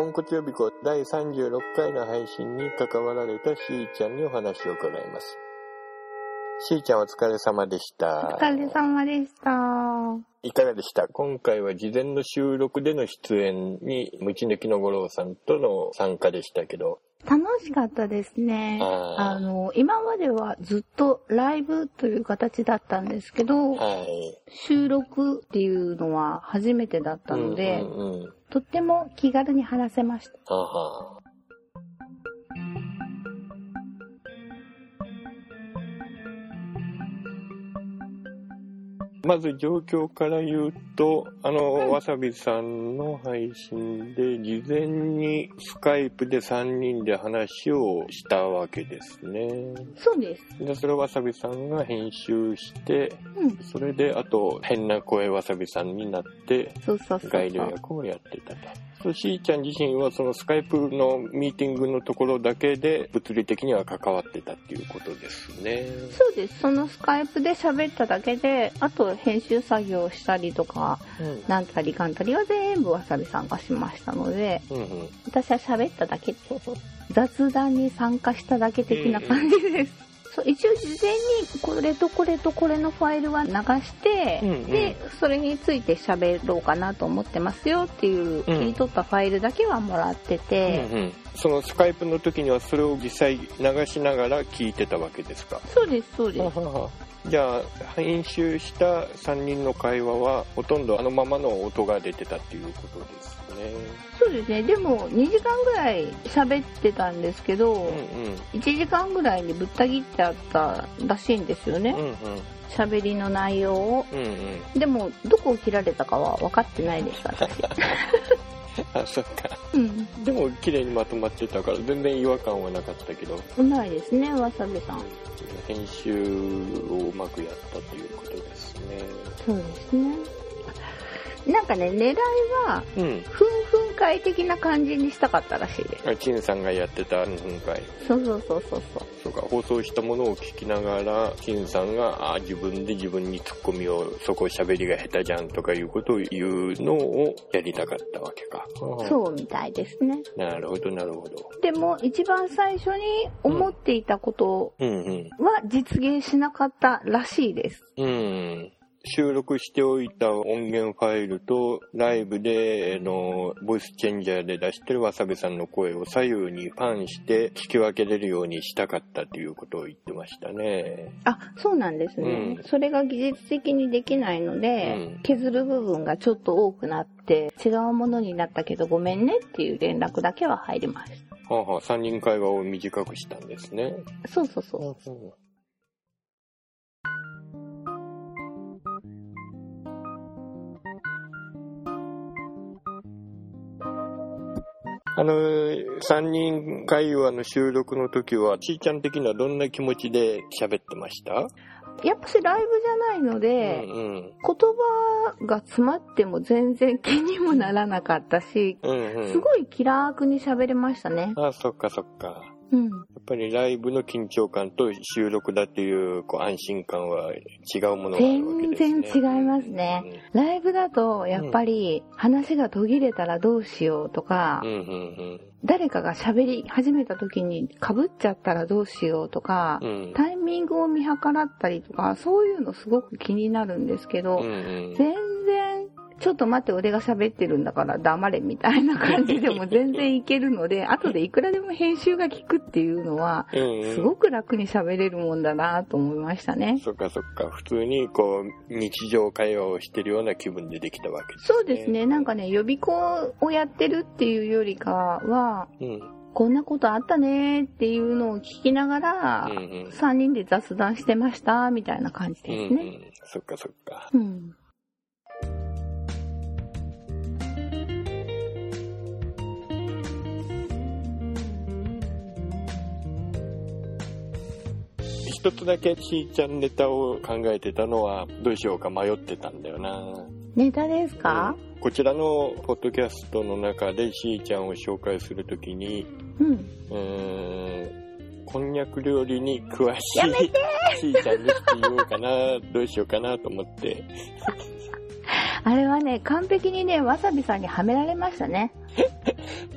ポンコツ予備校第36回の配信に関わられたしーちゃんにお話を伺います。しーちゃんお疲れ様でしおた。疲れ様でした。いかがでした？今回は事前の収録での出演に、道のきの五郎さんとの参加でしたけど、楽しかったですね。あの、今まではずっとライブという形だったんですけど、はい。収録っていうのは初めてだったので、うんうんうん。とっても気軽に話せました。ははまず状況から言うと、あの、うんわさびさんの配信で、事前にスカイプで3人で話をしたわけですね。そうです。で、それをわさびさんが編集して、うん。それで、あと、変な声わさびさんになって、そうそうそうガイド役をやってたと。そうしーちゃん自身はそのスカイプのミーティングのところだけで物理的には関わってたっていうことですね。そうです。そのスカイプで喋っただけで、あと編集作業をしたりとか、うん。なんたりかんたりは全部わさびさんがしましたので、うんうん。私は喋っただけ雑談に参加しただけ的な感じです。そう一応事前にこれとこれとこれのファイルは流して、うんうん。でそれについて喋ろうかなと思ってますよっていう切り取ったファイルだけはもらってて、うんうん。そのスカイプの時にはそれを実際流しながら聞いてたわけですか？そうですそうです、じゃあ、編集した3人の会話はほとんどあのままの音が出てたっていうことですね。そうですねでも2時間ぐらい喋ってたんですけど、うんうん。1時間ぐらいにぶった切ってあったらしいんですよねうんうん。喋、りの内容をうんうん。でもどこを切られたかは分かってないです私 あ、そっか。うんでも綺麗にまとまってたから全然違和感はなかったけど、うまいですねわさびさん編集をうまくやったということですね。そうですねなんかね狙いはうん。ふんふん会的な感じにしたかったらしいですあ陳さんがやってた今回、そうそうそうそうそうそうか、放送したものを聞きながら、陳さんが、あ自分で自分にツッコミを、そこ喋りが下手じゃんとかいうことを言うのをやりたかったわけか。う。そうみたいですねなるほど、なるほど。でも一番最初に思っていたことうんうん。は実現しなかったらしいですうん。収録しておいた音源ファイルと、ライブで、あの、ボイスチェンジャーで出してるわさびさんの声を左右にパンして聞き分けれるようにしたかったということを言ってましたね。あそうなんですね、うん。それが技術的にできないので、うん。削る部分がちょっと多くなって違うものになったけどごめんねっていう連絡だけは入りましはあはあ、三人会話を短くしたんですね。たそうそうそうあの、三人会話の収録の時は、ちーちゃん的にはどんな気持ちで喋ってました？やっぱしライブじゃないので、うん言葉が詰まっても全然気にもならなかったし、うん。うんうん。すごい気楽に喋れましたね。あ、そっかそっか。うん。やっぱりライブの緊張感と収録だっていうこう安心感は違うものがあるわけ全ですね。然違いますね。ライブだと、やっぱり話が途切れたらどうしようとか、うんうん誰かが喋り始めた時に被っちゃったらどうしようとかうん。う、ん。タイミングを見計らったりとか、そういうのすごく気になるんですけど、うんうん。全然、ちょっと待って、俺が喋ってるんだから黙れみたいな感じでも全然いけるので、後でいくらでも編集が効くっていうのは、うんうんすごく楽に喋れるもんだなと思いましたね。そっかそっか。普通にこう、日常会話をしてるような気分でできたわけですね。そうですね。なんかね、予備校をやってるっていうよりかは、うん。こんなことあったねっていうのを聞きながら、うんうん。3人で雑談してましたみたいな感じうんですね。うん。そっかそっか。うん。一つだけちーちゃんネタを考えてたのは、どうしようか迷ってたんだよな。ネタですか？こちらのポッドキャストの中でしーちゃんを紹介するときに、うん。うーん、こんにゃく料理に詳しやめい しーちゃんにして言おうかな、どうしようかなと思って。あれはね、完璧にね、わさびさんにはめられましたね。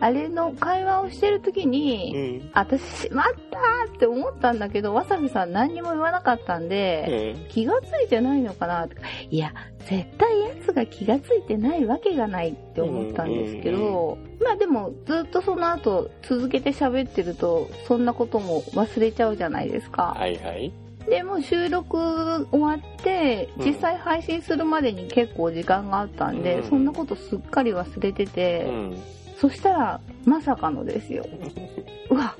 あれの会話をしてる時うに、ん。私、しまったーって思ったんだけど、わさびさん何にも言わなかったんで、うん気がついてないのかなっていや、絶対奴が気がついてないわけがないって思ったんですけど、まあでもずっとその後続けて喋ってると、そんなことも忘れちゃうじゃないですか。はいはい。でもう収録終わって、うん実際配信するまでに結構時間があったんで、うんそんなことすっかり忘れてて、うん。そしたら、まさかのですよ。うわ、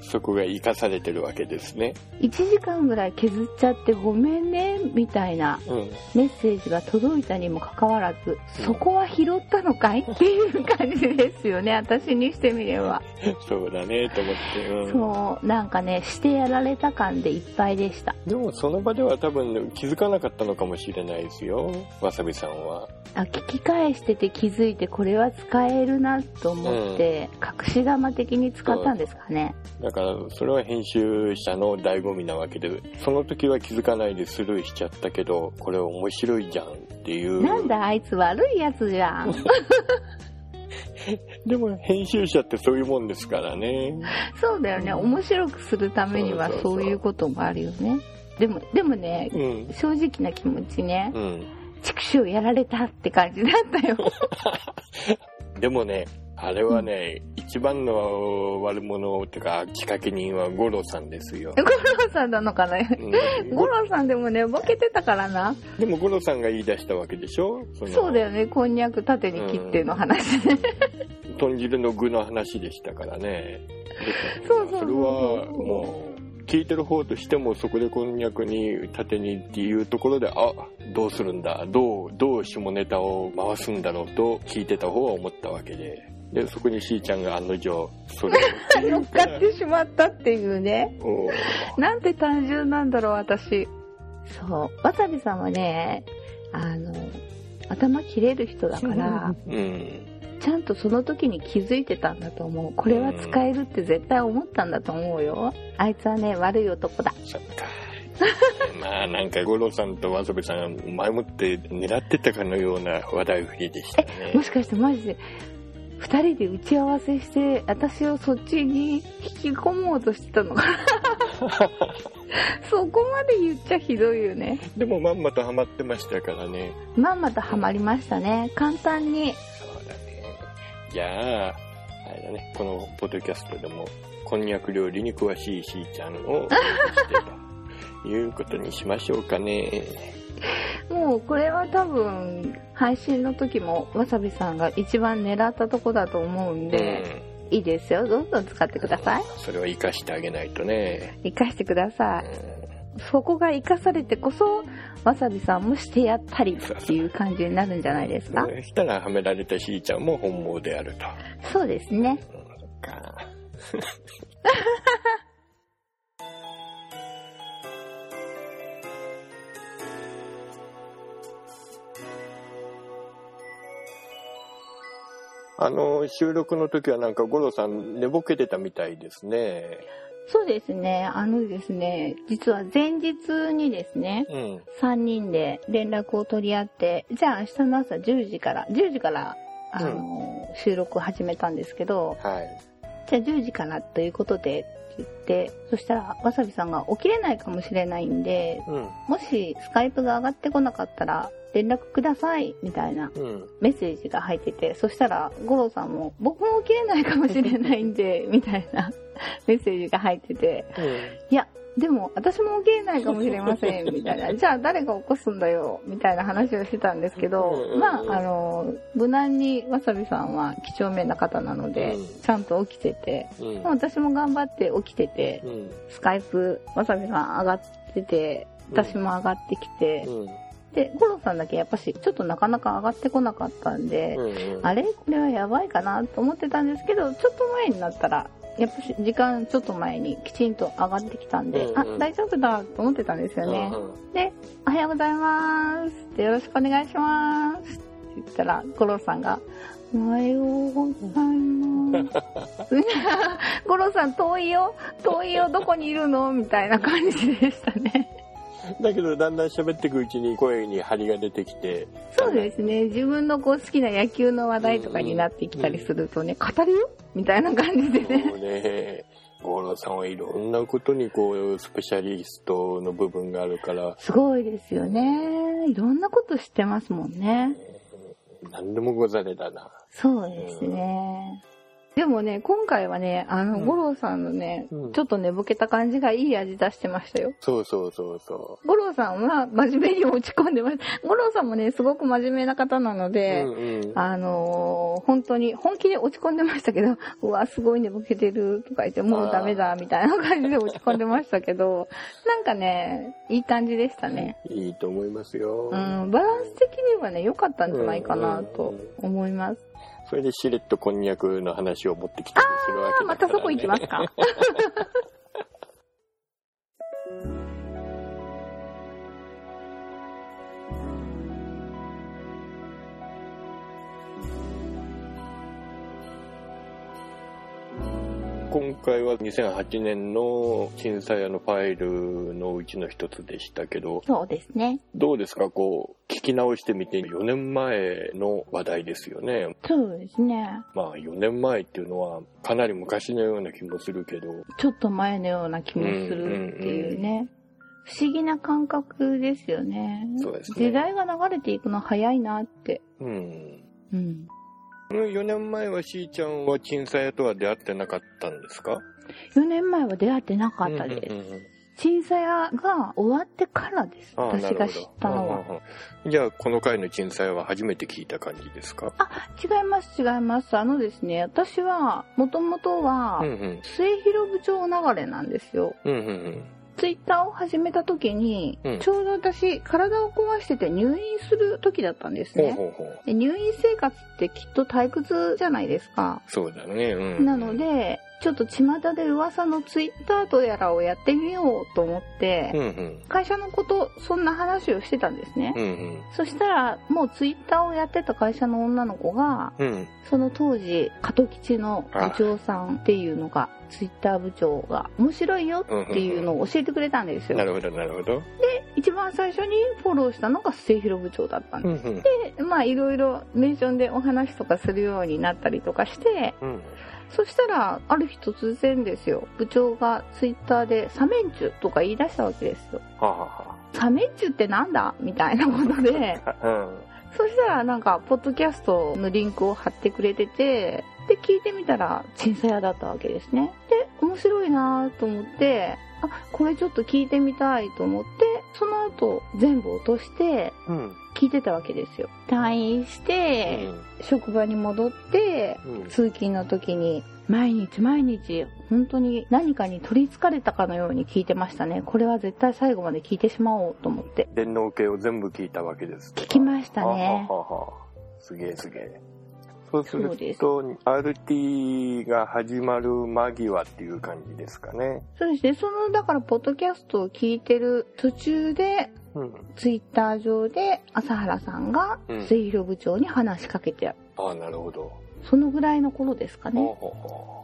そこが生かされてるわけですね。1時間ぐらい削っちゃってごめんね、みたいなうん。メッセージが届いたにもかかわらず、うんそこは拾ったのかい？っていう感じですよね、私にしてみれば。そうだね、と思って。うん。そう、なんかね、してやられた感でいっぱいでした。でもその場では多分気づかなかったのかもしれないですよ。わさびさんは。あ聞き返してて気づいてこれは使えるなと思って、隠し玉的に使ったんですかね。だからそれは編集者の醍醐味なわけで、その時は気づかないでスルーしちゃったけど、これ面白いじゃんっていう。なんだあいつ悪いやつじゃん。でも編集者ってそういうもんですからね。そうだよね、面白くするためにはそういうこともあるよね。でも、でもね、うん。正直な気持ちね、うん。畜生やられたって感じだったよ。でもね、あれはね、一番の悪者っていうか仕掛け人は五郎さんですよ。五郎さんなのかな？うん、五郎さんでもね、ボケてたからな。でも五郎さんが言い出したわけでしょ？そうだよね、こんにゃく縦に切っての話ね。豚汁の具の話でしたからね。そうそうそうそれはもう、聞いてる方としてもそこでこんにゃくに縦にっていうところで、あ、どうするんだ、どう、どう下ネタを回すんだろうと聞いてた方は思ったわけで。で、そこにしーちゃんが案の定、それを 乗っかってしまったっていうね。なんて単純なんだろう、私。そう。わさびさんはね、あの、頭切れる人だから、うん。ちゃんとその時に気づいてたんだと思う。これは使えるって絶対思ったんだと思うよ。あいつはね、悪い男だ。そっか。まあなんか五郎さんとわさびさん前もって狙ってたかのような話題振りでしたね。もしかしてマジで、二人で打ち合わせして、私をそっちに引き込もうとしてたのかな。そこまで言っちゃひどいよね。でもまんまとハマってましたからね。まんまとハマりましたね。簡単に。そうだね。じゃあ、あれだね、このポッドキャストでも、こんにゃく料理に詳しいしーちゃんをしてということにしましょうかね。もうこれは多分、配信の時もわさびさんが一番狙ったとこだと思うんで、いいですよ。どんどん使ってください。それを活かしてあげないとね。活かしてください。そこが活かされてこそ、わさびさんもしてやったりっていう感じになるんじゃないですか？そしたらはめられたしーちゃんも本望であると。そうですね。そっか。あの、収録の時はなんか五郎さん寝ぼけてたみたいですね。そうですね。あのですね、実は前日にですね、うん。3人で連絡を取り合って、じゃあ明日の朝10時から、10時から、あの、収録を始めたんですけど、はい。じゃあ10時からということで、って言って、そしたら、わさびさんが起きれないかもしれないんで、うん。もしスカイプが上がってこなかったら、連絡ください、みたいなうん。メッセージが入ってて、そしたら、五郎さんも、僕も起きれないかもしれないんで、みたいな メッセージが入ってて、いや、でも私も起きれないかもしれません、みたいな。じゃあ誰が起こすんだよ、みたいな話をしてたんですけどうんうんう、んまあ、あの、無難にわさびさんは几帳面な方なのでうん、ちゃんと起きてて、うん。まあ私も頑張って起きてて、うん。スカイプ、わさびさん上がってて、私も上がってきて、うん。で、五郎さんだけやっぱし、ちょっとなかなか上がってこなかったんで、うん。あれ？これはやばいかなと思ってたんですけど、ちょっと前になったら、やっぱし時間ちょっと前にきちんと上がってきたんで、うんうんあ、大丈夫だと思ってたんですよね。で、おはようございますってよろしくお願いしますって言ったら、五郎さんが、おはようございます。五郎さん遠いよ遠いよどこにいるの？みたいな感じでしたね。だけどだんだん喋っていくうちに声に張りが出てきてそうですね。自分のこう好きな野球の話題とかになってきたりするとね、語るよみたいな感じでね。もうね五郎さんはいろんなことにこうスペシャリストの部分があるからすごいですよね。いろんなこと知ってますもんね。何でもござれだなそうですね。でもね、今回はね、あの、うん五郎さんのね、うんちょっと寝ぼけた感じがいい味出してましたよ。そうそうそうそ五郎さんは真面目に落ち込んでます。五郎さんもね、すごく真面目な方なのう、で、うんうんあのー本当に、本気で落ち込んでましたけど、うわ、すごい寝ぼけてるとか言って、もうダメだ、みたいな感じで落ち込んでましたけど、なんかね、いい感じでしたね。いいと思いますよ、うん、バランス的にはね、良かったんじゃないかなと思います。それでしれっとこんにゃくの話を持ってきたりするわあー、けだから、ね、またそこ行きますか。今回は2008年の震災屋のファイルのうちの一つでしたけどそうですね。どうですか？こう聞き直してみて4年前の話題ですよねそうですね。まあ4年前っていうのはかなり昔のような気もするけどちょっと前のような気もするっていうね。不思議な感覚ですよね。そうですね時代が流れていくの早いなって。うんうん。4年前はしーちゃんは震災屋とは出会ってなかったんですか？4年前は出会ってなかったです。うんうんうん震災が終わってからです。ああ私が知ったのは。なるほどうんうんうんじゃあこの回の震災は初めて聞いた感じですか？あ、違います、違います。あのですね、私は、もともとは末広部長流れなんですよ。うんうんうんツイッターを始めた時に、うんちょうど私、体を壊してて入院する時だったんですね。ほうほうほうで入院生活ってきっと退屈じゃないですか。そうだねうんなので、ちょっと巷で噂のツイッターとやらをやってみようと思って、うんうん。会社のこと、そんな話をしてたんですね。うんうん。そしたら、もうツイッターをやってた会社の女の子が、うん。その当時、加藤吉の部長さんっていうのが、ツイッター部長が面白いよっていうのを教えてくれたんですよ。なるほどなるほど。一番最初にフォローしたのが末広部長だったんでうんうん。す。で、まあいろいろメンションでお話とかするようになったりとかして、うんそしたら、ある日突然ですよ、部長がツイッターでサメンチュとか言い出したわけですよ。はあはサメンチュってなんだ？みたいなことで、あはあそしたらなんか、ポッドキャストのリンクを貼ってくれてて、で、聞いてみたら、チンサヤだったわけですね。で、面白いなと思って、あ、これちょっと聞いてみたいと思って、その後、全部落として、うん。聞いてたわけですよ。退院して、職場に戻って、うん。通勤の時に、毎日毎日、本当に何かに取り憑かれたかのように聞いてましたね。これは絶対最後まで聞いてしまおうと思って。電脳系を全部聞いたわけです聞きましたね。はあはあはあ。すげえすげえそうすると RT が始まる間際っていう感じですかね。そうですね。その、だから、ポッドキャストを聞いてる途中で、うん。ツイッター上で、朝原さんがうん、末広部長に話しかけて、ああなるほど。そのぐらいの頃ですかね。ほうほうほう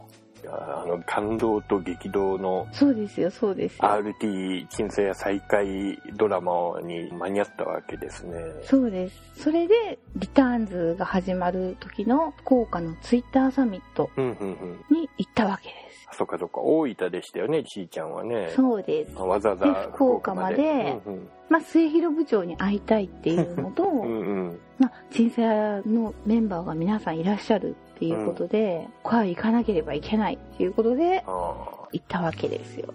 いやあの感動と激動のそうですよ、そうですよ。RT 鎮静や再開ドラマに間に合ったわけですねそうです。それで、リターンズが始まる時の福岡のツイッターサミットうんうんうんに行ったわけでそっかそっか大分でしたよねちーちゃんはねす。そうです。わざわざで福岡までうんうんまあ、末広部長に会いたいっていうのと、うんうんまあ、人生のメンバーが皆さんいらっしゃるっていうことで、これは行かなければいけないっていうことで、行ったわけですよ。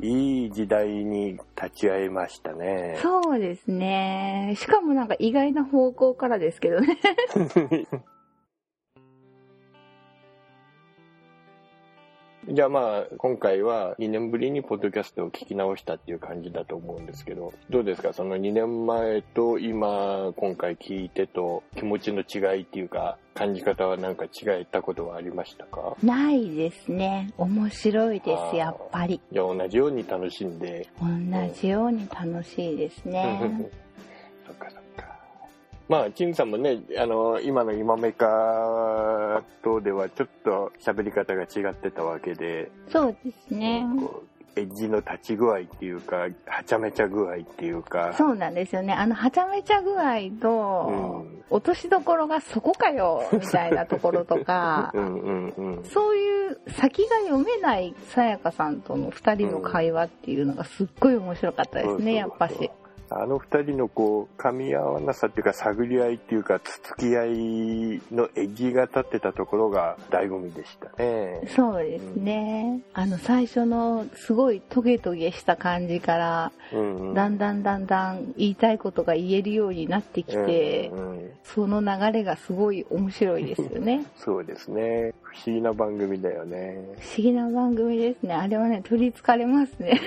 いい時代に立ち会いましたね。そうですね。しかもなんか意外な方向からですけどね。じゃあまあ、今回は2年ぶりにポッドキャストを聞き直したっていう感じだと思うんですけど、どうですか？その2年前と今、今回聞いてと気持ちの違いっていうか、感じ方はなんか違えたことはありましたか？ないですね。面白いです、やっぱり。じゃあ同じように楽しんで。同じように楽しいですね。そっかそっか。まあ、陳さんもね、あの、今の今メカとではちょっと喋り方が違ってたわけで、そうですね。こうエッジの立ち具合っていうか、はちゃめちゃ具合っていうか。そうなんですよね。あの、はちゃめちゃ具合と、うん、落としどころがそこかよ、みたいなところとか、うんうんうん、そういう先が読めないさやかさんとの二人の会話っていうのがすっごい面白かったですね、やっぱし。あの二人のこう、噛み合わなさっていうか、探り合いっていうか、つつき合いのエッジが立ってたところが醍醐味でしたね。そうですね。うん、あの、最初のすごいトゲトゲした感じから、うんうん、だんだんだんだん言いたいことが言えるようになってきて、うんうん、その流れがすごい面白いですよね。そうですね。不思議な番組だよね。不思議な番組ですね。あれはね、取り憑かれますね。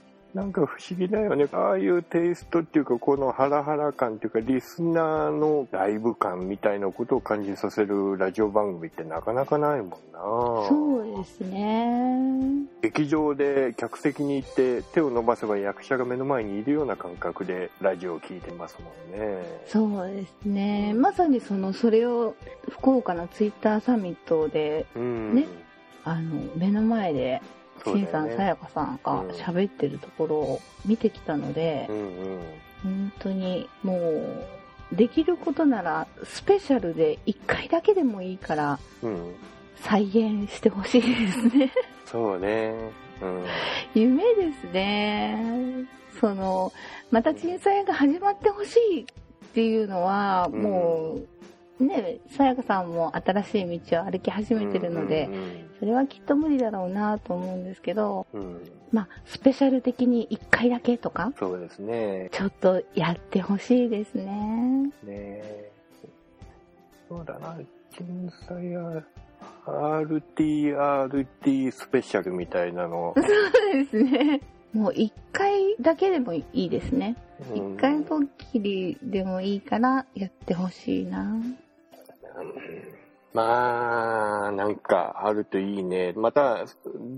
うんなんか不思議だよね。ああいうテイストっていうか、このハラハラ感っていうか、リスナーのライブ感みたいなことを感じさせるラジオ番組ってなかなかないもんな。そうですね。劇場で客席に行って手を伸ばせば役者が目の前にいるような感覚でラジオを聴いてますもんね。そうですね。まさにその、それを福岡のツイッターサミットでね、うん、あの、目の前でしんさん、さやかさんが喋ってるところを見てきたので、うんうん、本当にもう、できることならスペシャルで1回だけでもいいから、再現してほしいですね。そうね。うん、夢ですね。その、また震災が始まってほしいっていうのは、もう、ね、さやかさんも新しい道を歩き始めてるので、うんうんうん、それはきっと無理だろうなと思うんですけど、うん、まあ、スペシャル的に1回だけとか、そうですね。ちょっとやってほしいですね。ねそうだな、震災や RTRT スペシャルみたいなの。そうですね。もう1回だけでもいいですね。1回ドッキリでもいいからやってほしいな。まあ、なんかあるといいね。また、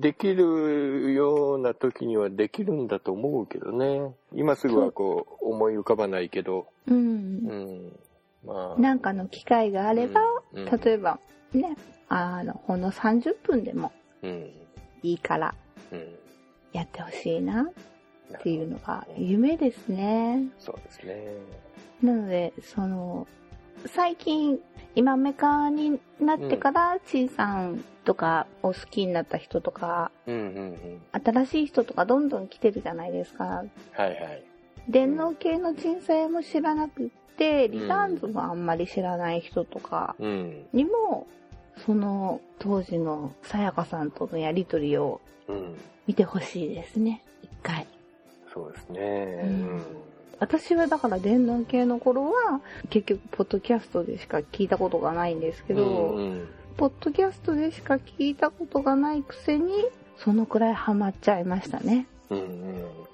できるような時にはできるんだと思うけどね。今すぐはこう、思い浮かばないけど。うん。うん。まあ。なんかの機会があれば、うん、例えば、ね、あの、ほんの30分でも、いいから、やってほしいな、っていうのが夢ですね。そうですね。なので、その、最近、今メカになってから、ち、ん、さんとかを好きになった人とか、うんうんうん、新しい人とかどんどん来てるじゃないですか。はいはい。電脳系の鎮静も知らなくて、リターンズもあんまり知らない人とかにも、その当時のさやかさんとのやりとりを見てほしいですね、一回。そうですね。うん私はだから電脳系の頃は結局ポッドキャストでしか聞いたことがないんですけど、うんうん、ポッドキャストでしか聞いたことがないくせにそのくらいハマっちゃいましたね。うんうん。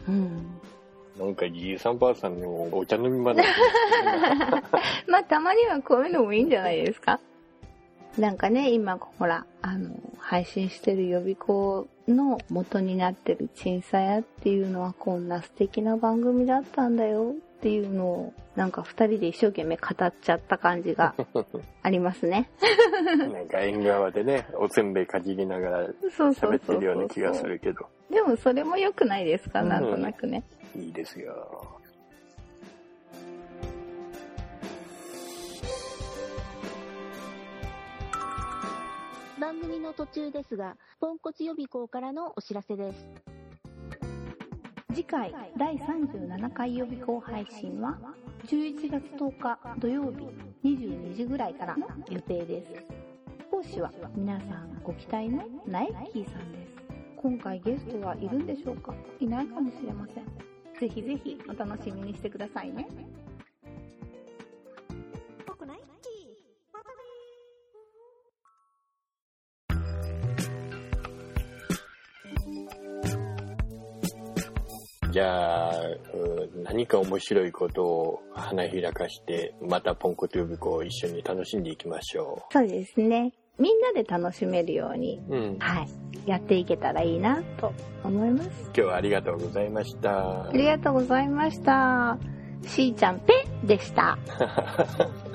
うん。なんかじいさんばあさんのお茶飲み話。まあたまにはこういうのもいいんじゃないですかなんかね、今、ほら、あの、配信してる予備校の元になってるチンサヤっていうのはこんな素敵な番組だったんだよっていうのを、なんか二人で一生懸命語っちゃった感じが ありますね。なんか縁側でね、おせんべいかじりながら喋ってるような気がするけど。でもそれも良くないですか、なんとなくね。いいですよ。番組の途中ですが、ポンコツ予備校からのお知らせです。次回第37回予備校配信は11月10日土曜日22時ぐらいから予定です。講師は皆さんご期待のナエッキーさんです。今回ゲストはいるんでしょうか？いないかもしれません。ぜひぜひお楽しみにしてくださいね。じゃあ、何か面白いことを花開かして、またポンコツ予備校を一緒に楽しんでいきましょう。そうですね。みんなで楽しめるように、うん、はい、やっていけたらいいなと思います。今日はありがとうございました。ありがとうございました。しーちゃんぺでした。